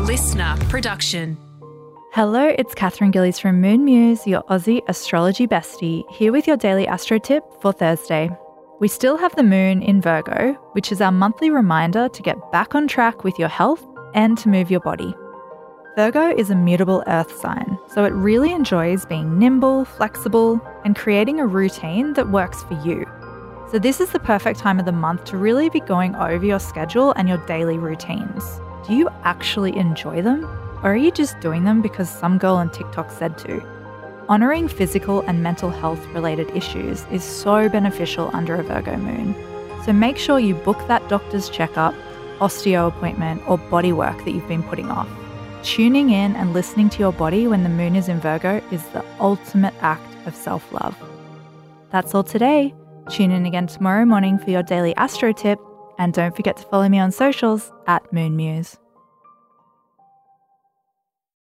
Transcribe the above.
LiSTNR production. Hello, it's Katherine Gillies from Moon Muse, your Aussie astrology bestie, here with your daily astro tip for Thursday. We still have the moon in Virgo, which is our monthly reminder to get back on track with your health and to move your body. Virgo is a mutable earth sign, so it really enjoys being nimble, flexible, and creating a routine that works for you. So, this is the perfect time of the month to really be going over your schedule and your daily routines. Do you actually enjoy them? Or are you just doing them because some girl on TikTok said to? Honouring physical and mental health related issues is so beneficial under a Virgo moon. So make sure you book that doctor's checkup, osteo appointment, or body work that you've been putting off. Tuning in and listening to your body when the moon is in Virgo is the ultimate act of self love. That's all today. Tune in again tomorrow morning for your daily astro tip, and don't forget to follow me on socials at Moon Muse.